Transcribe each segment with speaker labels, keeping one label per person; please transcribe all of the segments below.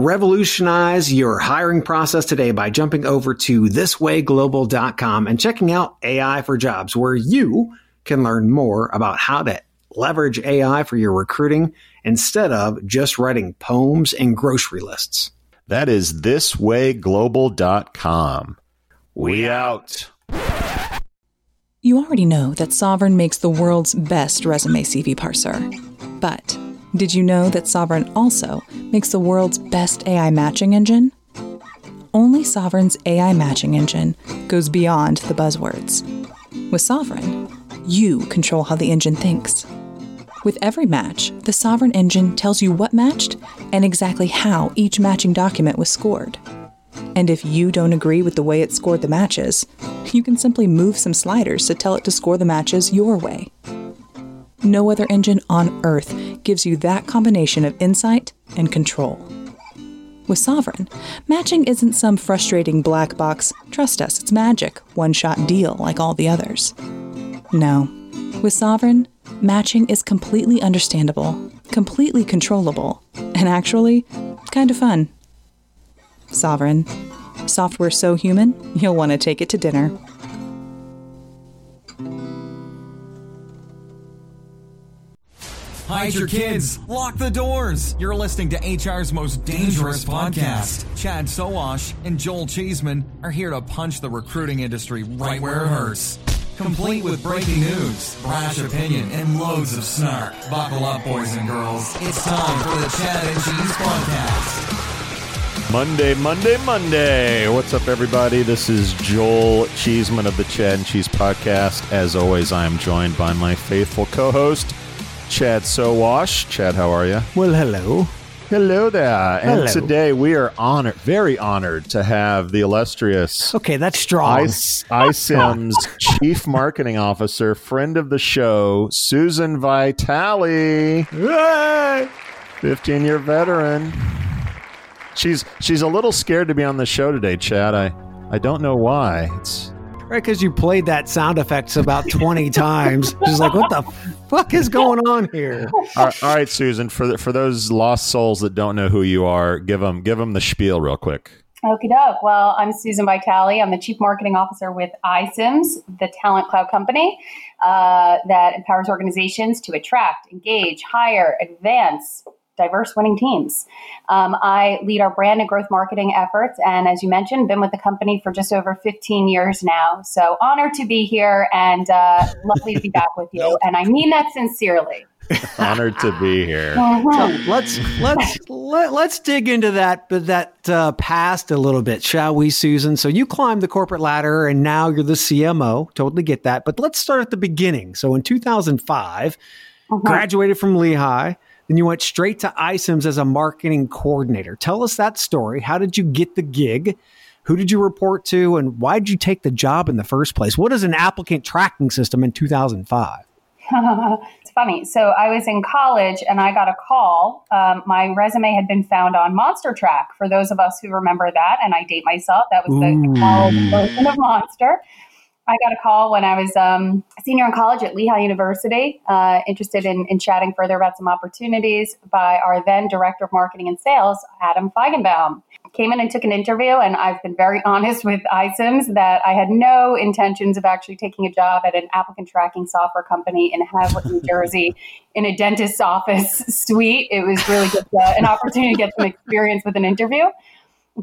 Speaker 1: Revolutionize your hiring process today by jumping over to thiswayglobal.com and checking out AI for Jobs, where you can learn more about how to leverage AI for your recruiting instead of just writing poems and grocery lists.
Speaker 2: That is thiswayglobal.com. We out.
Speaker 3: You already know that Sovren makes the world's best resume CV parser. But did you know that Sovren also makes the world's best AI matching engine? Only Sovren's AI matching engine goes beyond the buzzwords. With Sovren, you control how the engine thinks. With every match, the Sovren engine tells you what matched and exactly how each matching document was scored. And if you don't agree with the way it scored the matches, you can simply move some sliders to tell it to score the matches your way. No other engine on Earth gives you that combination of insight and control. With Sovren, matching isn't some frustrating black box, trust us, it's magic, one shot deal like all the others. No. With Sovren, matching is completely understandable, completely controllable, and actually kind of fun. Sovren. Software so human, you'll want to take it to dinner.
Speaker 4: Hide your kids. Lock the doors. You're listening to HR's most dangerous podcast. Chad Sowash and Joel Cheeseman are here to punch the recruiting industry right where it hurts. Complete with breaking news, brash opinion, and loads of snark. Buckle up, boys and girls. It's time for the Chad and Cheese Podcast.
Speaker 2: Monday, Monday, Monday. What's up, everybody? This is Joel Cheeseman of the Chad and Cheese Podcast. As always, I am joined by my faithful co host, Chad Sowash. Chad, how are you?
Speaker 1: Well, hello.
Speaker 2: Hello there. And
Speaker 1: Hello.
Speaker 2: today we are honored, very honored to have the illustrious
Speaker 1: Okay, that's strong.
Speaker 2: Ice, iCIMS' Chief Marketing Officer, friend of the show, Susan Vitale. 15 year veteran. She's she's a little scared to be on the show today, Chad. I I don't know why. It's
Speaker 1: Right, because you played that sound effects about 20 times. She's like, what the fuck is going on here?
Speaker 2: all right, all right, Susan. For the, for those lost souls that don't know who you are, give them give them the spiel real quick.
Speaker 5: Okie doke. Well, I'm Susan Vitale. I'm the Chief Marketing Officer with iCIMS, the talent cloud company uh, that empowers organizations to attract, engage, hire, advance diverse winning teams. Um, I lead our brand and growth marketing efforts. And as you mentioned, been with the company for just over 15 years now. So honored to be here and uh, lovely to be back with you. And I mean that sincerely.
Speaker 2: Honored to be here.
Speaker 5: Mhm.
Speaker 1: Let's let's let, let's dig into that that uh, past a little bit, shall we, Susan? So you climbed the corporate ladder, and now you're the CMO. Totally get that. But let's start at the beginning. So in 2005,
Speaker 5: Mhm.
Speaker 1: graduated from Lehigh. Then you went straight to iCIMS as a marketing coordinator. Tell us that story. How did you get the gig? Who did you report to? And why did you take the job in the first place? What is an applicant tracking system in 2005?
Speaker 5: it's funny. So I was in college and I got a call. Um, my resume had been found on MonsterTRAK. For those of us who remember that, and I date myself, that was the college version of Monster. I got a call when I was um, a senior in college at Lehigh University, uh, interested in, in chatting further about some opportunities by our then director of marketing and sales, Adam Feigenbaum. Came in and took an interview, and I've been very honest with iCIMS that I had no intentions of actually taking a job at an applicant tracking software company in Hazlet, New Jersey, in a dentist's office suite. It was really just uh, an opportunity to get some experience with an interview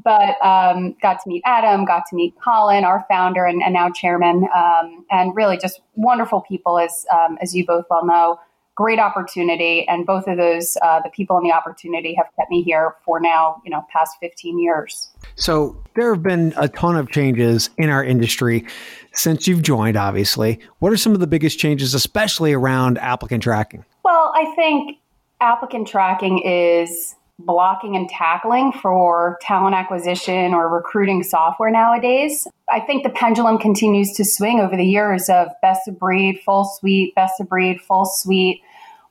Speaker 5: but um, got to meet Adam, got to meet Colin, our founder and, and now chairman, um, and really just wonderful people, as um, as you both well know. Great opportunity, and both of those, uh, the people and the opportunity, have kept me here for now, you know, past fifteen years.
Speaker 1: So there have been a ton of changes in our industry since you've joined. Obviously, what are some of the biggest changes, especially around applicant tracking?
Speaker 5: Well, I think applicant tracking is blocking and tackling for talent acquisition or recruiting software nowadays. I think the pendulum continues to swing over the years of best of breed, full suite, best of breed, full suite.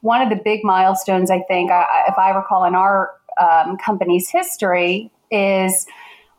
Speaker 5: One of the big milestones, I think, if I recall in our um, company's history, is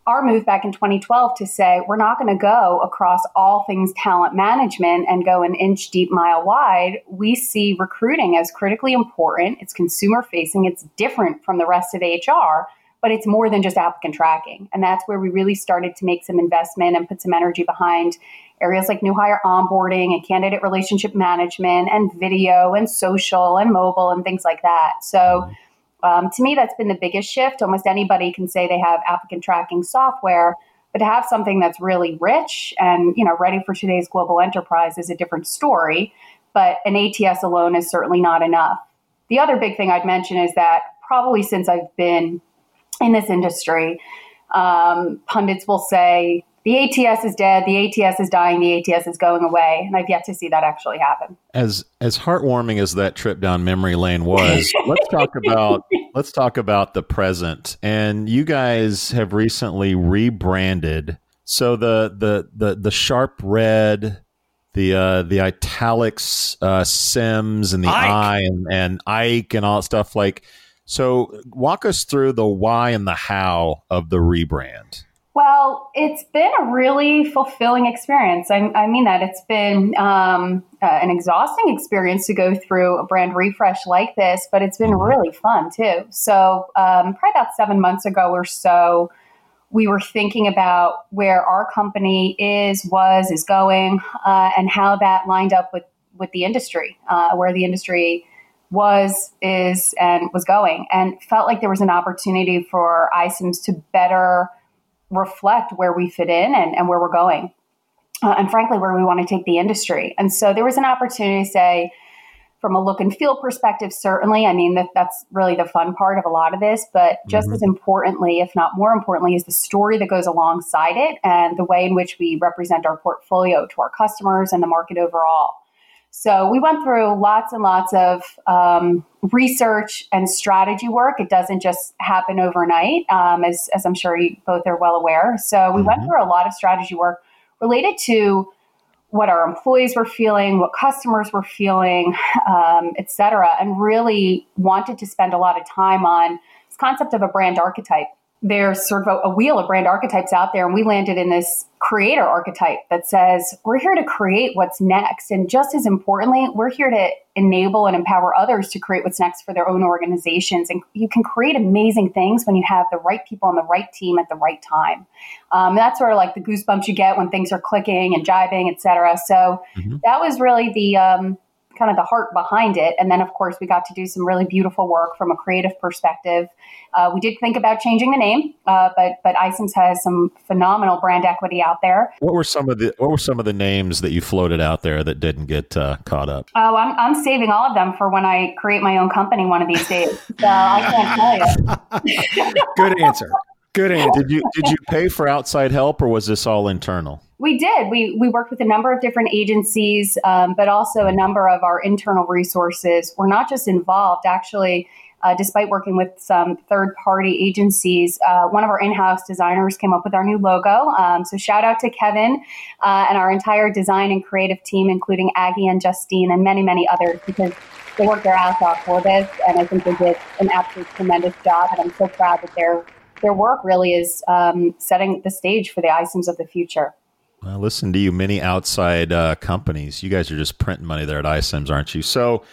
Speaker 5: our move back in 2012 to say we're not going to go across all things talent management and go an inch deep, mile wide. We see recruiting as critically important. It's consumer facing, it's different from the rest of HR, but it's more than just applicant tracking. And that's where we really started to make some investment and put some energy behind areas like new hire onboarding and candidate relationship management and video and social and mobile and things like that. So, mm-hmm um, to me, that's been the biggest shift. Almost anybody can say they have applicant tracking software, but to have something that's really rich and you know ready for today's global enterprise is a different story. But an ATS alone is certainly not enough. The other big thing I'd mention is that probably since I've been in this industry, um, pundits will say the ATS is dead, the ATS is dying, the ATS is going away, and I've yet to see that actually happen.
Speaker 2: As as heartwarming as that trip down memory lane was, let's talk about let's talk about the present. And you guys have recently rebranded. So the the the the sharp red the uh, the italics uh, Sims and the Ike. I and, and Ike and all that stuff like so walk us through the why and the how of the rebrand.
Speaker 5: Well, it's been a really fulfilling experience. I, I mean that it's been um, uh, an exhausting experience to go through a brand refresh like this, but it's been really fun too. So, um, probably about seven months ago or so, we were thinking about where our company is, was, is going, uh, and how that lined up with with the industry, uh, where the industry was, is, and was going, and felt like there was an opportunity for iCIMS to better reflect where we fit in and, and where we're going. Uh, and frankly, where we want to take the industry. And so there was an opportunity to say, from a look and feel perspective, certainly, I mean, that, that's really the fun part of a lot of this. But just mm-hmm. as importantly, if not more importantly, is the story that goes alongside it and the way in which we represent our portfolio to our customers and the market overall. So we went through lots and lots of um, research and strategy work. It doesn't just happen overnight, um, as, as I'm sure you both are well aware. So we mm-hmm. went through a lot of strategy work related to what our employees were feeling, what customers were feeling, um, et cetera, and really wanted to spend a lot of time on this concept of a brand archetype there's sort of a, a, wheel of brand archetypes out there, and we landed in this creator archetype that says we're here to create what's next. And just as importantly, we're here to enable and empower others to create what's next for their own organizations. And you can create amazing things when you have the right people on the right team at the right time. Um, that's sort of like the goosebumps you get when things are clicking and jiving, et cetera. So mm-hmm. that was really the um, kind of the heart behind it. And then, of course, we got to do some really beautiful work from a creative perspective. Uh, we did think about changing the name, uh, but but iCIMS has some phenomenal brand equity out there.
Speaker 2: What were some of the What were some of the names that you floated out there that didn't get uh, caught up?
Speaker 5: Oh, I'm I'm saving all of them for when I create my own company one of these days. So I
Speaker 1: can't tell you. Good answer. Good answer.
Speaker 2: Did you did you pay for outside help or was this all internal?
Speaker 5: We did. We we worked with a number of different agencies, um, but also a number of our internal resources. We're not just involved. Actually, uh, despite working with some third party agencies, uh, one of our in house designers came up with our new logo. Um, so shout out to Kevin uh, and our entire design and creative team, including Aggie and Justine and many many others, because they worked their ass off for this, and I think they did an absolutely tremendous job. And I'm so proud that their their work really is um, setting the stage for the iCIMS of the future.
Speaker 2: I listen to you, many outside uh, companies. You guys are just printing money there at iCIMS, aren't you? So,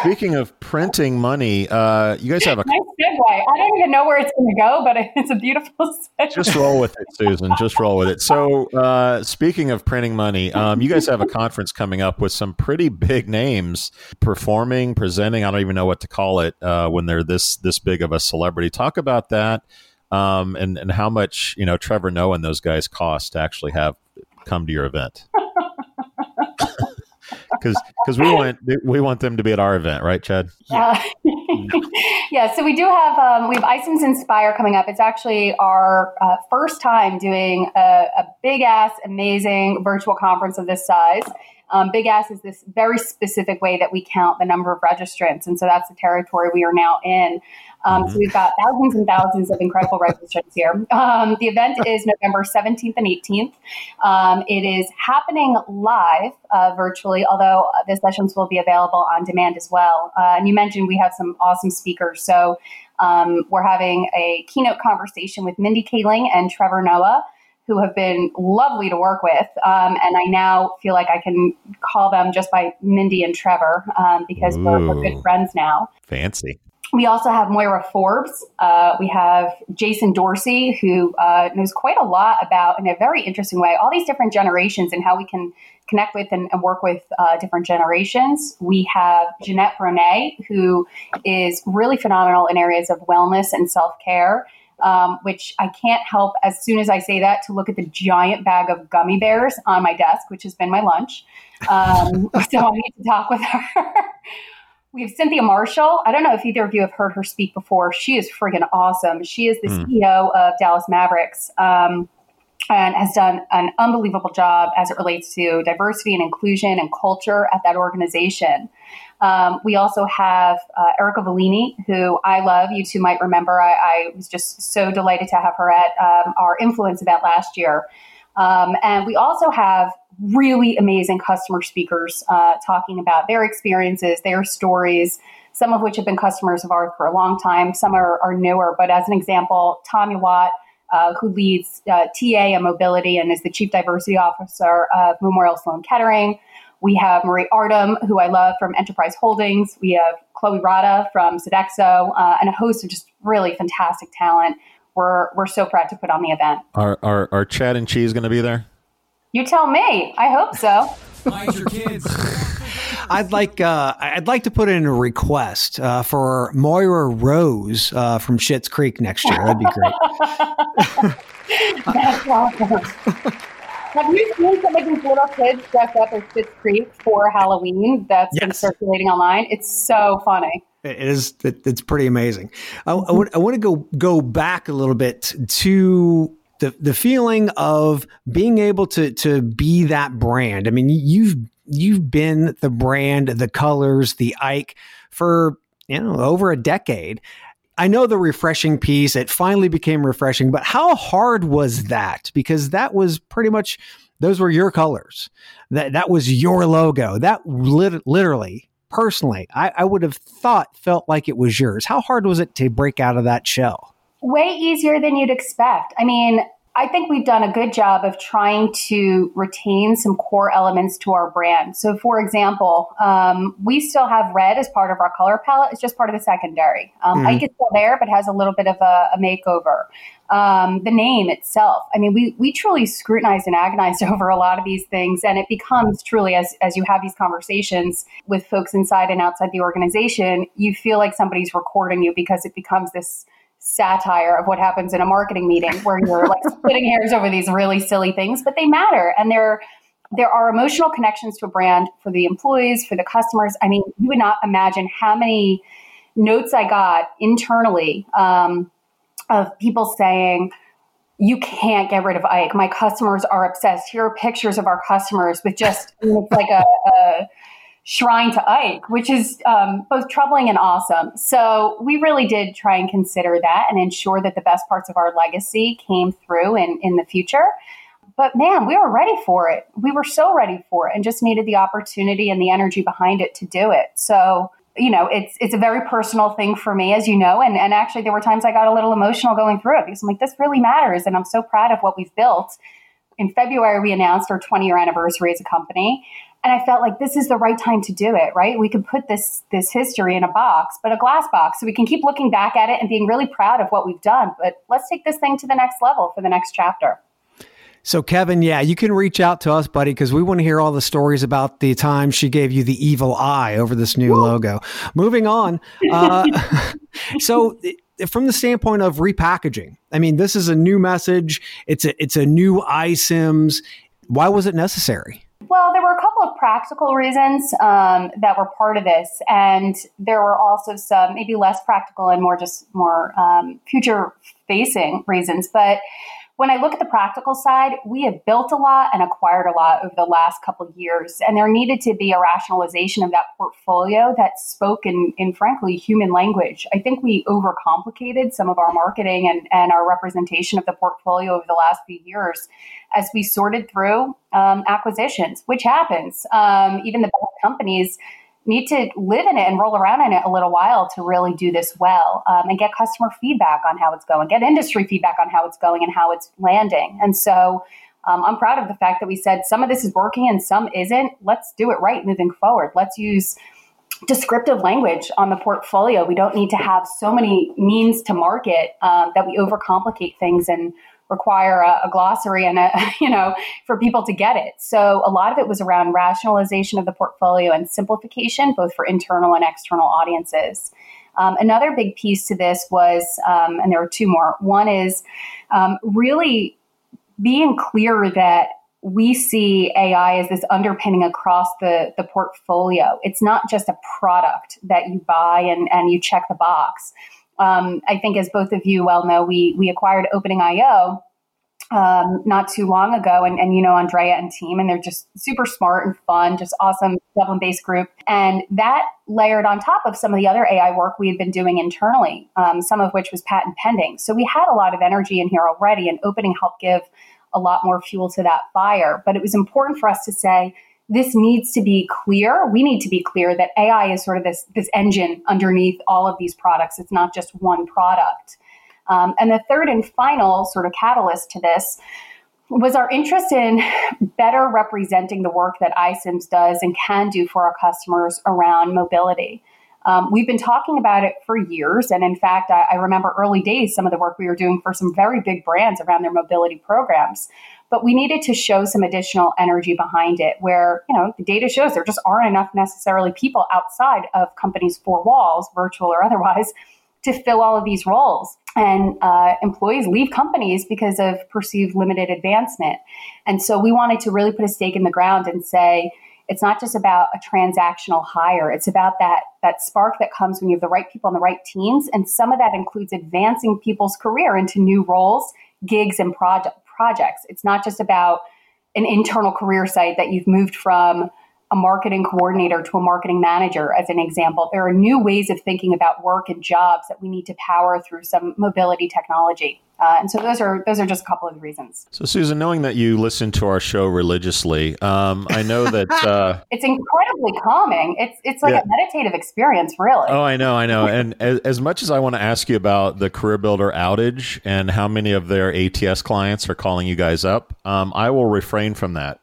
Speaker 2: speaking of printing money, uh, you guys have a
Speaker 5: nice segue. I don't even know where it's going to go, but it's a beautiful segue.
Speaker 2: Just roll with it, Susan. Just roll with it. So, uh, speaking of printing money, um, you guys have a conference coming up with some pretty big names performing, presenting. I don't even know what to call it uh, when they're this this big of a celebrity. Talk about that. Um, and, and how much you know Trevor Noah and those guys cost to actually have come to your event? Because because we want we want them to be at our event, right, Chad?
Speaker 5: Yeah. Uh, yeah. So we do have um, we have iCIMS Inspire coming up. It's actually our uh, first time doing a, a big ass amazing virtual conference of this size. Um, big ass is this very specific way that we count the number of registrants, and so that's the territory we are now in. Um, mm-hmm. So we've got thousands and thousands of incredible registrants here. Um, the event is November 17th and 18th. Um, it is happening live uh, virtually, although the sessions will be available on demand as well. Uh, and you mentioned we have some awesome speakers. So um, we're having a keynote conversation with Mindy Kaling and Trevor Noah who have been lovely to work with. Um, and I now feel like I can call them just by Mindy and Trevor um, because we're, we're, good friends now.
Speaker 2: Fancy
Speaker 5: we also have Moira Forbes. Uh, we have Jason Dorsey, who uh, knows quite a lot about, in a very interesting way, all these different generations and how we can connect with and, and work with uh, different generations. We have Jeanette Bronée, who is really phenomenal in areas of wellness and self care. Um, which I can't help as soon as I say that to look at the giant bag of gummy bears on my desk, which has been my lunch. Um, so I need to talk with her. We have Cynthia Marshall. I don't know if either of you have heard her speak before. She is friggin' awesome. She is the mm. CEO of Dallas Mavericks um, and has done an unbelievable job as it relates to diversity and inclusion and culture at that organization. Um, we also have uh, Erica Volini, who I love. You two might remember. I, I was just so delighted to have her at um, our influence event last year. Um, and we also have really amazing customer speakers uh, talking about their experiences, their stories, some of which have been customers of ours for a long time, some are, are newer. But as an example, Tommy Watt, uh, who leads uh, TA and mobility and is the chief diversity officer of Memorial Sloan Kettering. We have Marie Artim, who I love from Enterprise Holdings. We have Chloe Rada from Sodexo, uh, and a host of just really fantastic talent. We're, we're so proud to put on the event.
Speaker 2: Are, are, are Chad and Cheese going to be there?
Speaker 5: You tell me. I hope so.
Speaker 4: Hide your kids.
Speaker 1: I'd like uh, I'd like to put in a request uh, for Moira Rose uh, from Schitt's Creek next year. That'd be great.
Speaker 5: That's awesome. Have you seen some of these little kids dress up as Schitt's Creek for Halloween? That's yes. been circulating online. It's so funny.
Speaker 1: It is. It, it's pretty amazing. I, I, want, I want to go go back a little bit to the the feeling of being able to to be that brand. I mean, you've you've been the brand, the colors, the Ike for you know over a decade. I know the refreshing piece, it finally became refreshing, but how hard was that? Because that was pretty much those were your colors. That that was your logo. That lit- literally, personally, I, I would have thought felt like it was yours. How hard was it to break out of that shell?
Speaker 5: Way easier than you'd expect. I mean, I think we've done a good job of trying to retain some core elements to our brand. So, for example, um, we still have red as part of our color palette. It's just part of the secondary. Um, mm-hmm. Ike is still there, but has a little bit of a, a makeover. Um, the name itself. I mean, we we truly scrutinized and agonized over a lot of these things, and it becomes truly as as you have these conversations with folks inside and outside the organization, you feel like somebody's recording you because it becomes this satire of what happens in a marketing meeting where you're like splitting hairs over these really silly things, but they matter. And there, there are emotional connections to a brand for the employees, for the customers. I mean, you would not imagine how many notes I got internally um, of people saying, you can't get rid of Ike. My customers are obsessed. Here are pictures of our customers with just, it's like a, a shrine to Ike, which is um, both troubling and awesome. So we really did try and consider that and ensure that the best parts of our legacy came through in, in the future. But man, we were ready for it. We were so ready for it and just needed the opportunity and the energy behind it to do it. So, you know, it's it's a very personal thing for me, as you know. And, and actually, there were times I got a little emotional going through it because I'm like, this really matters. And I'm so proud of what we've built in February, we announced our 20 year anniversary as a company. And I felt like this is the right time to do it, right? We could put this this history in a box, but a glass box, so we can keep looking back at it and being really proud of what we've done. But let's take this thing to the next level for the next chapter.
Speaker 1: So, Kevin, yeah, you can reach out to us, buddy, because we want to hear all the stories about the time she gave you the evil eye over this new logo. Moving on. Uh, so, from the standpoint of repackaging, I mean, this is a new message. It's a it's a new iCIMS. Why was it necessary?
Speaker 5: Well, there practical reasons um, that were part of this, and there were also some maybe less practical and more just more um, future facing reasons. But when I look at the practical side, we have built a lot and acquired a lot over the last couple of years. And there needed to be a rationalization of that portfolio that spoke in, in frankly, human language. I think we overcomplicated some of our marketing and, and our representation of the portfolio over the last few years as we sorted through um, acquisitions, which happens. Um, even the best companies need to live in it and roll around in it a little while to really do this well um, and get customer feedback on how it's going, get industry feedback on how it's going and how it's landing. And so um, I'm proud of the fact that we said some of this is working and some isn't. Let's do it right moving forward. Let's use descriptive language on the portfolio. We don't need to have so many means to market um, that we overcomplicate things and require a, a, glossary and a you know for people to get it. So a lot of it was around rationalization of the portfolio and simplification both for internal and external audiences. Um, another big piece to this was um, and there were two more. One is um, really being clear that we see AI as this underpinning across the, the portfolio. It's not just a product that you buy and, and you check the box um, I think, as both of you well know, we we acquired Opening.io um, not too long ago, and, and you know Andrea and team, and they're just super smart and fun, just awesome Dublin-based group, and that layered on top of some of the other AI work we had been doing internally, um, some of which was patent pending. So we had a lot of energy in here already, and Opening helped give a lot more fuel to that fire. But it was important for us to say this needs to be clear. We need to be clear that AI is sort of this, this engine underneath all of these products. It's not just one product. Um, and the third and final sort of catalyst to this was our interest in better representing the work that iCIMS does and can do for our customers around mobility. Um, we've been talking about it for years. And in fact, I, I remember early days, some of the work we were doing for some very big brands around their mobility programs but we needed to show some additional energy behind it where you know the data shows there just aren't enough necessarily people outside of companies' four walls virtual or otherwise to fill all of these roles. And uh, employees leave companies because of perceived limited advancement. And so we wanted to really put a stake in the ground and say it's not just about a transactional hire. It's about that that spark that comes when you have the right people on the right teams. And some of that includes advancing people's career into new roles gigs and project, projects. It's not just about an internal career site that you've moved from a marketing coordinator to a marketing manager, as an example. There are new ways of thinking about work and jobs that we need to power through some mobility technology. Uh, and so those are those are just a couple of the reasons.
Speaker 2: So Susan, knowing that you listen to our show religiously, um, I know that uh,
Speaker 5: it's incredibly calming. It's it's like yeah. a meditative experience, really.
Speaker 2: Oh, I know, I know. and as, as, much as I want to ask you about the CareerBuilder outage and how many of their ATS clients are calling you guys up, um, I will refrain from that.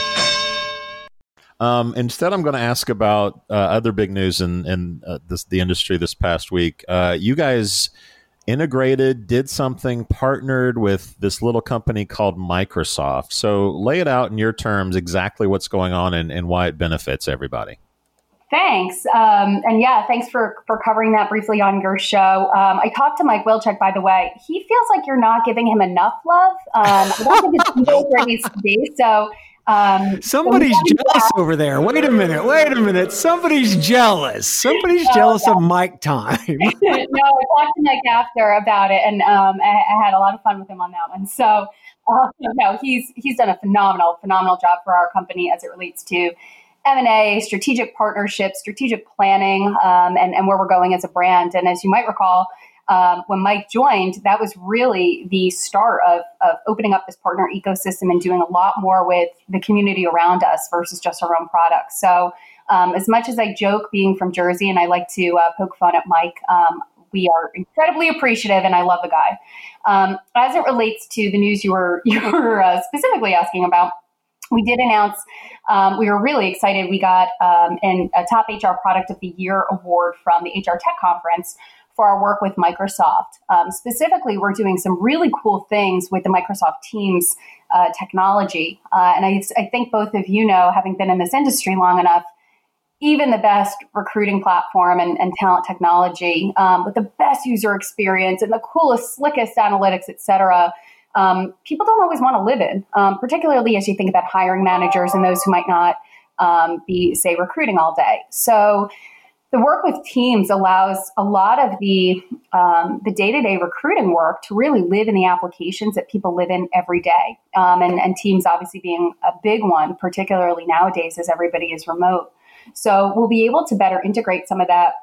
Speaker 2: um, instead, I'm going to ask about uh, other big news in, in uh, this, the industry this past week. Uh, you guys integrated, did something, partnered with this little company called Microsoft. So lay it out in your terms exactly what's going on and, and why it benefits everybody.
Speaker 5: Thanks. Um, and yeah, thanks for, for covering that briefly on your show. Um, I talked to Mike Wilczek, by the way. He feels like you're not giving him enough love. Um, I don't think it's where he needs to be. So um,
Speaker 1: Somebody's so jealous that. over there. Wait a minute. Wait a minute. Somebody's jealous. Somebody's no, jealous of Mike time. no,
Speaker 5: I talked to Mike after about it, and um, I, I, had a lot of fun with him on that one. So, uh, no, he's he's done a phenomenal, phenomenal job for our company as it relates to M&A, strategic partnerships, strategic planning, um, and, and where we're going as a brand. And as you might recall, um, when Mike joined, that was really the start of, of opening up this partner ecosystem and doing a lot more with the community around us versus just our own products. So, um, as much as I joke being from Jersey and I like to uh, poke fun at Mike, um, we are incredibly appreciative and I love the guy. Um, as it relates to the news you were, you were uh, specifically asking about, we did announce um, we were really excited. We got um, an, a top HR product of the year award from the HR Tech Conference for our work with Microsoft. Um, specifically, we're doing some really cool things with the Microsoft Teams uh, technology. Uh, and I, I think both of you know, having been in this industry long enough, even the best recruiting platform and, and talent technology um, with the best user experience and the coolest, slickest analytics, et cetera, um, people don't always want to live in, um, particularly as you think about hiring managers and those who might not um, be, say, recruiting all day. So the work with teams allows a lot of the um, the day to day recruiting work to really live in the applications that people live in every day, um, and, and teams obviously being a big one, particularly nowadays as everybody is remote. So we'll be able to better integrate some of that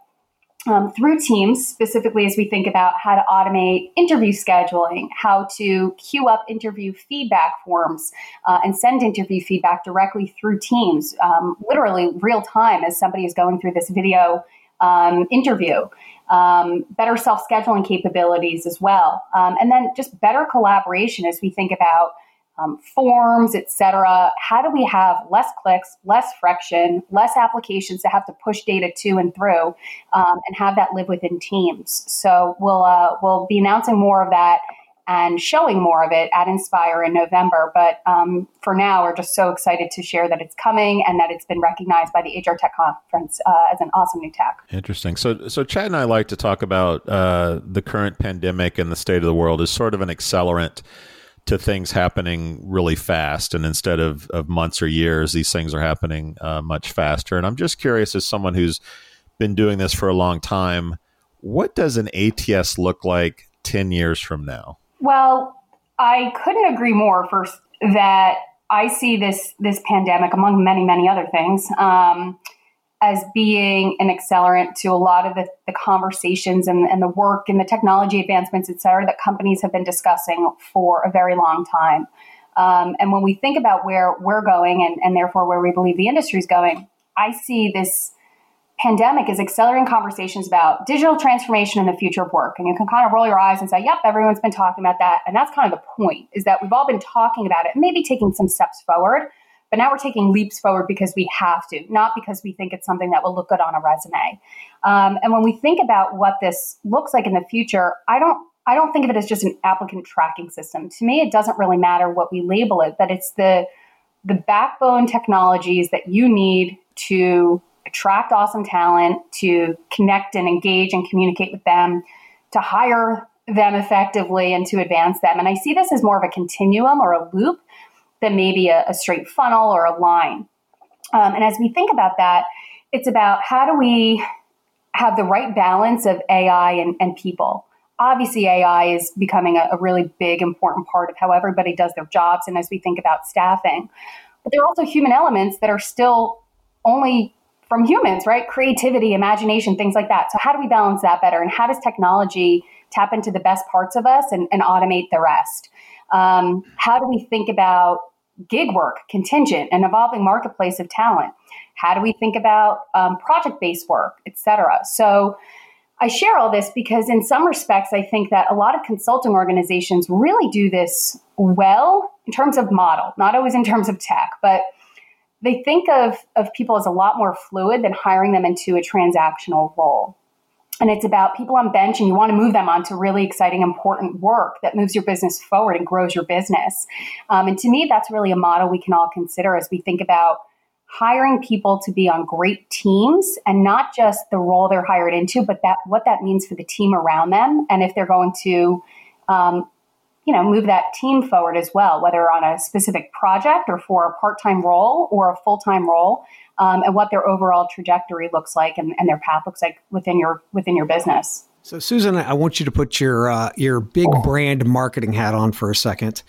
Speaker 5: um, through Teams, specifically as we think about how to automate interview scheduling, how to queue up interview feedback forms, uh, and send interview feedback directly through Teams, um, literally real time as somebody is going through this video um, interview. Um, better self scheduling capabilities as well. Um, and then just better collaboration as we think about um, forms, etc. How do we have less clicks, less friction, less applications to have to push data to and through, um, and have that live within Teams? So we'll uh, we'll be announcing more of that and showing more of it at Inspire in November. But um, for now, we're just so excited to share that it's coming and that it's been recognized by the HR Tech Conference uh, as an awesome new tech.
Speaker 2: Interesting. So, so Chad and I like to talk about uh, the current pandemic and the state of the world as sort of an accelerant to things happening really fast. And instead of, of months or years, these things are happening uh, much faster. And I'm just curious, as someone who's been doing this for a long time, what does an ATS look like 10 years from now?
Speaker 5: Well, I couldn't agree more first that I see this this pandemic among many many other things um, as being an accelerant to a lot of the, the conversations and, and, the work and the technology advancements, et cetera, that companies have been discussing for a very long time. Um, and when we think about where we're going and, and therefore where we believe the industry is going, I see this pandemic is accelerating conversations about digital transformation and the future of work. And you can kind of roll your eyes and say, yep, everyone's been talking about that. And that's kind of the point is that we've all been talking about it, maybe taking some steps forward. But now we're taking leaps forward because we have to, not because we think it's something that will look good on a resume. Um, and when we think about what this looks like in the future, I don't I don't think of it as just an applicant tracking system. To me, it doesn't really matter what we label it, but it's the the backbone technologies that you need to attract awesome talent, to connect and engage and communicate with them, to hire them effectively and to advance them. And I see this as more of a continuum or a loop than maybe a, a straight funnel or a line. Um, and as we think about that, it's about how do we have the right balance of AI and, and people. Obviously, AI is becoming a, a really big, important part of how everybody does their jobs, and as we think about staffing. But there are also human elements that are still only from humans, right? Creativity, imagination, things like that. So, how do we balance that better? And how does technology tap into the best parts of us and, and automate the rest? Um, how do we think about gig work, contingent, an evolving marketplace of talent? How do we think about um, project based work, et cetera? So, I share all this because, in some respects, I think that a lot of consulting organizations really do this well in terms of model, not always in terms of tech, but they think of, of people as a lot more fluid than hiring them into a transactional role. And it's about people on bench, and you want to move them onto really exciting, important work that moves your business forward and grows your business. Um, and to me, that's really a model we can all consider as we think about hiring people to be on great teams and not just the role they're hired into, but that what that means for the team around them, and if they're going to um, you know, move that team forward as well, whether on a specific project or for a part-time role or a full-time role, um, and what their overall trajectory looks like and, and, their path looks like within your within your business.
Speaker 1: So, Susan, I want you to put your uh, your big brand marketing hat on for a second.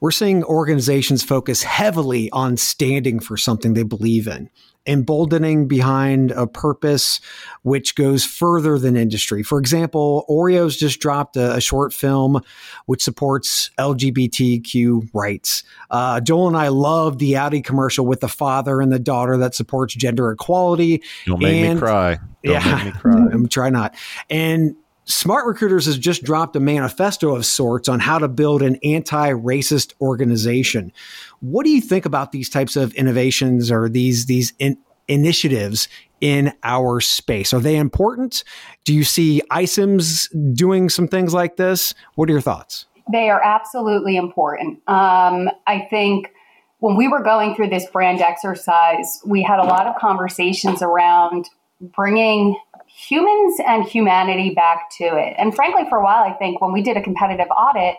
Speaker 1: We're seeing organizations focus heavily on standing for something they believe in emboldening behind a purpose which goes further than industry. For example, Oreos just dropped a, a short film which supports LGBTQ rights. Uh, Joel and I love the Audi commercial with the father and the daughter that supports gender equality.
Speaker 2: Don't make
Speaker 1: and,
Speaker 2: me cry. Don't
Speaker 1: yeah,
Speaker 2: make me cry.
Speaker 1: I'm try not. And SmartRecruiters has just dropped a manifesto of sorts on how to build an anti racist organization. What do you think about these types of innovations or these, these in, initiatives in our space? Are they important? Do you see iCIMS doing some things like this? What are your thoughts?
Speaker 5: They are absolutely important. Um, I think when we were going through this brand exercise, we had a lot of conversations around bringing humans and humanity back to it. And frankly, for a while, I think when we did a competitive audit,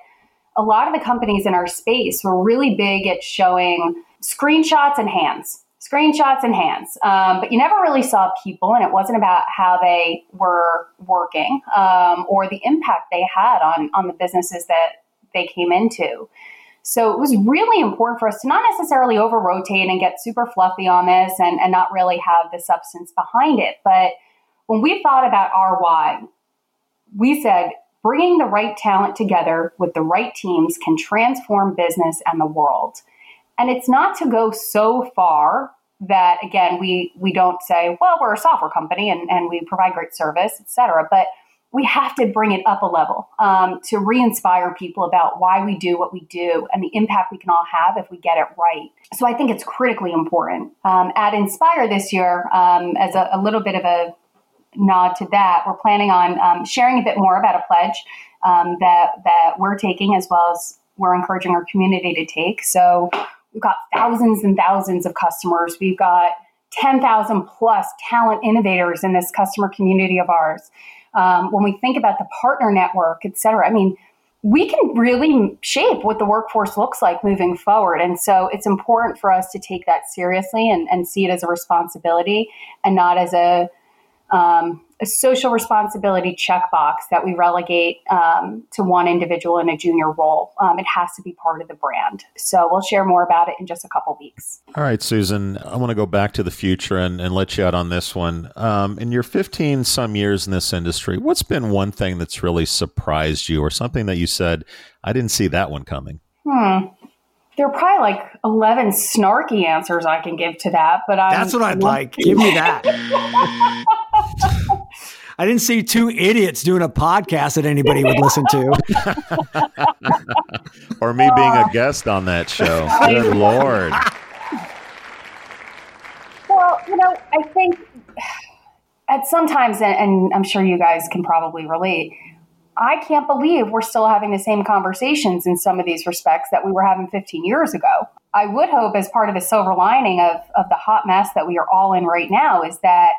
Speaker 5: a lot of the companies in our space were really big at showing screenshots and hands, screenshots and hands. Um, but you never really saw people, and it wasn't about how they were working um, or the impact they had on, on the businesses that they came into. So it was really important for us to not necessarily over rotate and get super fluffy on this and, and not really have the substance behind it, but when we thought about our why, we said bringing the right talent together with the right teams can transform business and the world. And it's not to go so far that again we we don't say, well, we're a software company and, and we provide great service, et cetera. But we have to bring it up a level um, to re-inspire people about why we do what we do and the impact we can all have if we get it right. So I think it's critically important. Um, at Inspire this year, um, as a, a, little bit of a nod to that, we're planning on um, sharing a bit more about a pledge um, that that we're taking, as well as we're encouraging our community to take. So we've got thousands and thousands of customers. We've got 10,000 plus talent innovators in this customer community of ours. Um, when we think about the partner network, et cetera, I mean, we can really shape what the workforce looks like moving forward. And so it's important for us to take that seriously and, and see it as a responsibility and not as a um, a social responsibility checkbox that we relegate um, to one individual in a junior role. Um, it has to be part of the brand. So we'll share more about it in just a couple weeks.
Speaker 2: All right, Susan, I want to go back to the future and, and let you out on this one. Um, in your 15 some years in this industry, what's been one thing that's really surprised you or something that you said, I didn't see that one coming?
Speaker 5: Hmm there are probably like 11 snarky answers I can give to that, but I'm,
Speaker 1: That's what I'd like. Give me that. I didn't see two idiots doing a podcast that anybody would listen to.
Speaker 2: or me being a guest on that show. Good Lord.
Speaker 5: Well, you know, I think at sometimes, and I'm sure you guys can probably relate, I can't believe we're still having the same conversations in some of these respects that we were having 15 years ago. I would hope, as part of the silver lining of, of the hot mess that we are all in right now, is that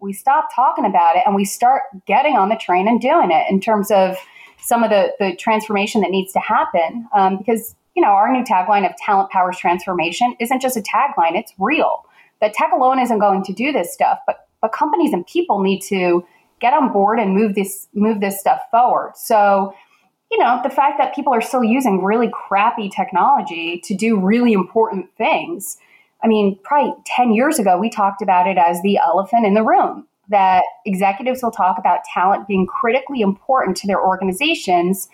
Speaker 5: we stop talking about it and we start getting on the train and doing it in terms of some of the, the transformation that needs to happen. Um, because, you know, our new tagline of talent powers transformation isn't just a tagline, it's real. That tech alone isn't going to do this stuff, but, but companies and people need to get on board and move this move this stuff forward. So, you know, the fact that people are still using really crappy technology to do really important things. I mean, probably 10 years ago, we talked about it as the elephant in the room that executives will talk about talent being critically important to their organizations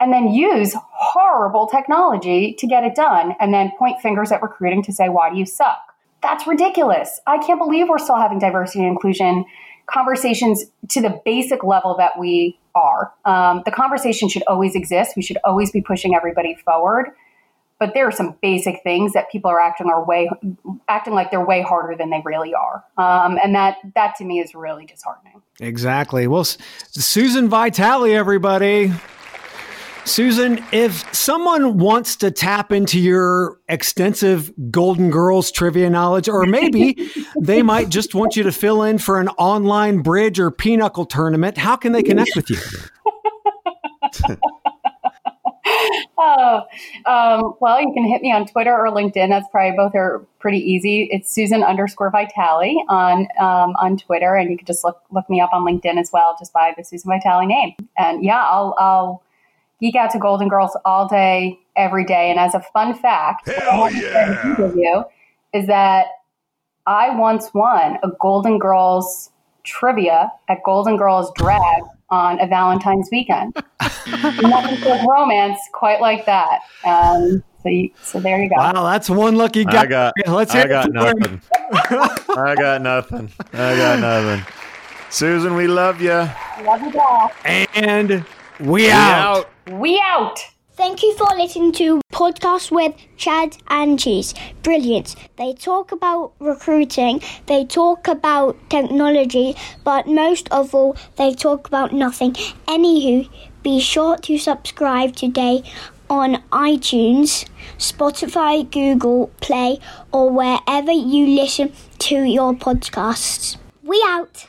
Speaker 5: and then use horrible technology to get it done and then point fingers at recruiting to say, why do you suck? That's ridiculous. I can't believe we're still having diversity and inclusion conversations to the basic level that we are. Um, the conversation should always exist. We should always be pushing everybody forward. But there are some basic things that people are acting are way acting like they're way harder than they really are, um, and that that to me is really disheartening.
Speaker 1: Exactly. Well, Susan Vitale, everybody. Susan, if someone wants to tap into your extensive Golden Girls trivia knowledge, or maybe they might just want you to fill in for an online bridge or pinochle tournament, how can they connect with you?
Speaker 5: oh, um, well, you can hit me on Twitter or LinkedIn. That's probably both are pretty easy. It's Susan underscore Vitale on um, on Twitter, and you can just look look me up on LinkedIn as well, just by the Susan Vitale name. And yeah, I'll I'll geek out to Golden Girls all day, every day. And as a fun fact,
Speaker 6: Hell yeah.
Speaker 5: you is that I once won a Golden Girls trivia at Golden Girls Drag on a Valentine's weekend. Nothing feels romance quite like that. Um, so, you, so there you go.
Speaker 1: Wow, that's one lucky guy.
Speaker 2: I got,
Speaker 1: Let's
Speaker 2: I
Speaker 1: hear
Speaker 2: got
Speaker 1: it for him.
Speaker 2: nothing. I got nothing. I got nothing. Susan, we love you.
Speaker 5: Love you all.
Speaker 1: And we
Speaker 2: We
Speaker 1: out.
Speaker 2: out.
Speaker 5: We out.
Speaker 7: Thank you for listening to Podcast with Chad and Cheese. Brilliant. They talk about recruiting, they talk about technology, but most of all, they talk about nothing. Anywho, be sure to subscribe today on iTunes, Spotify, Google Play, or wherever you listen to your podcasts. We out.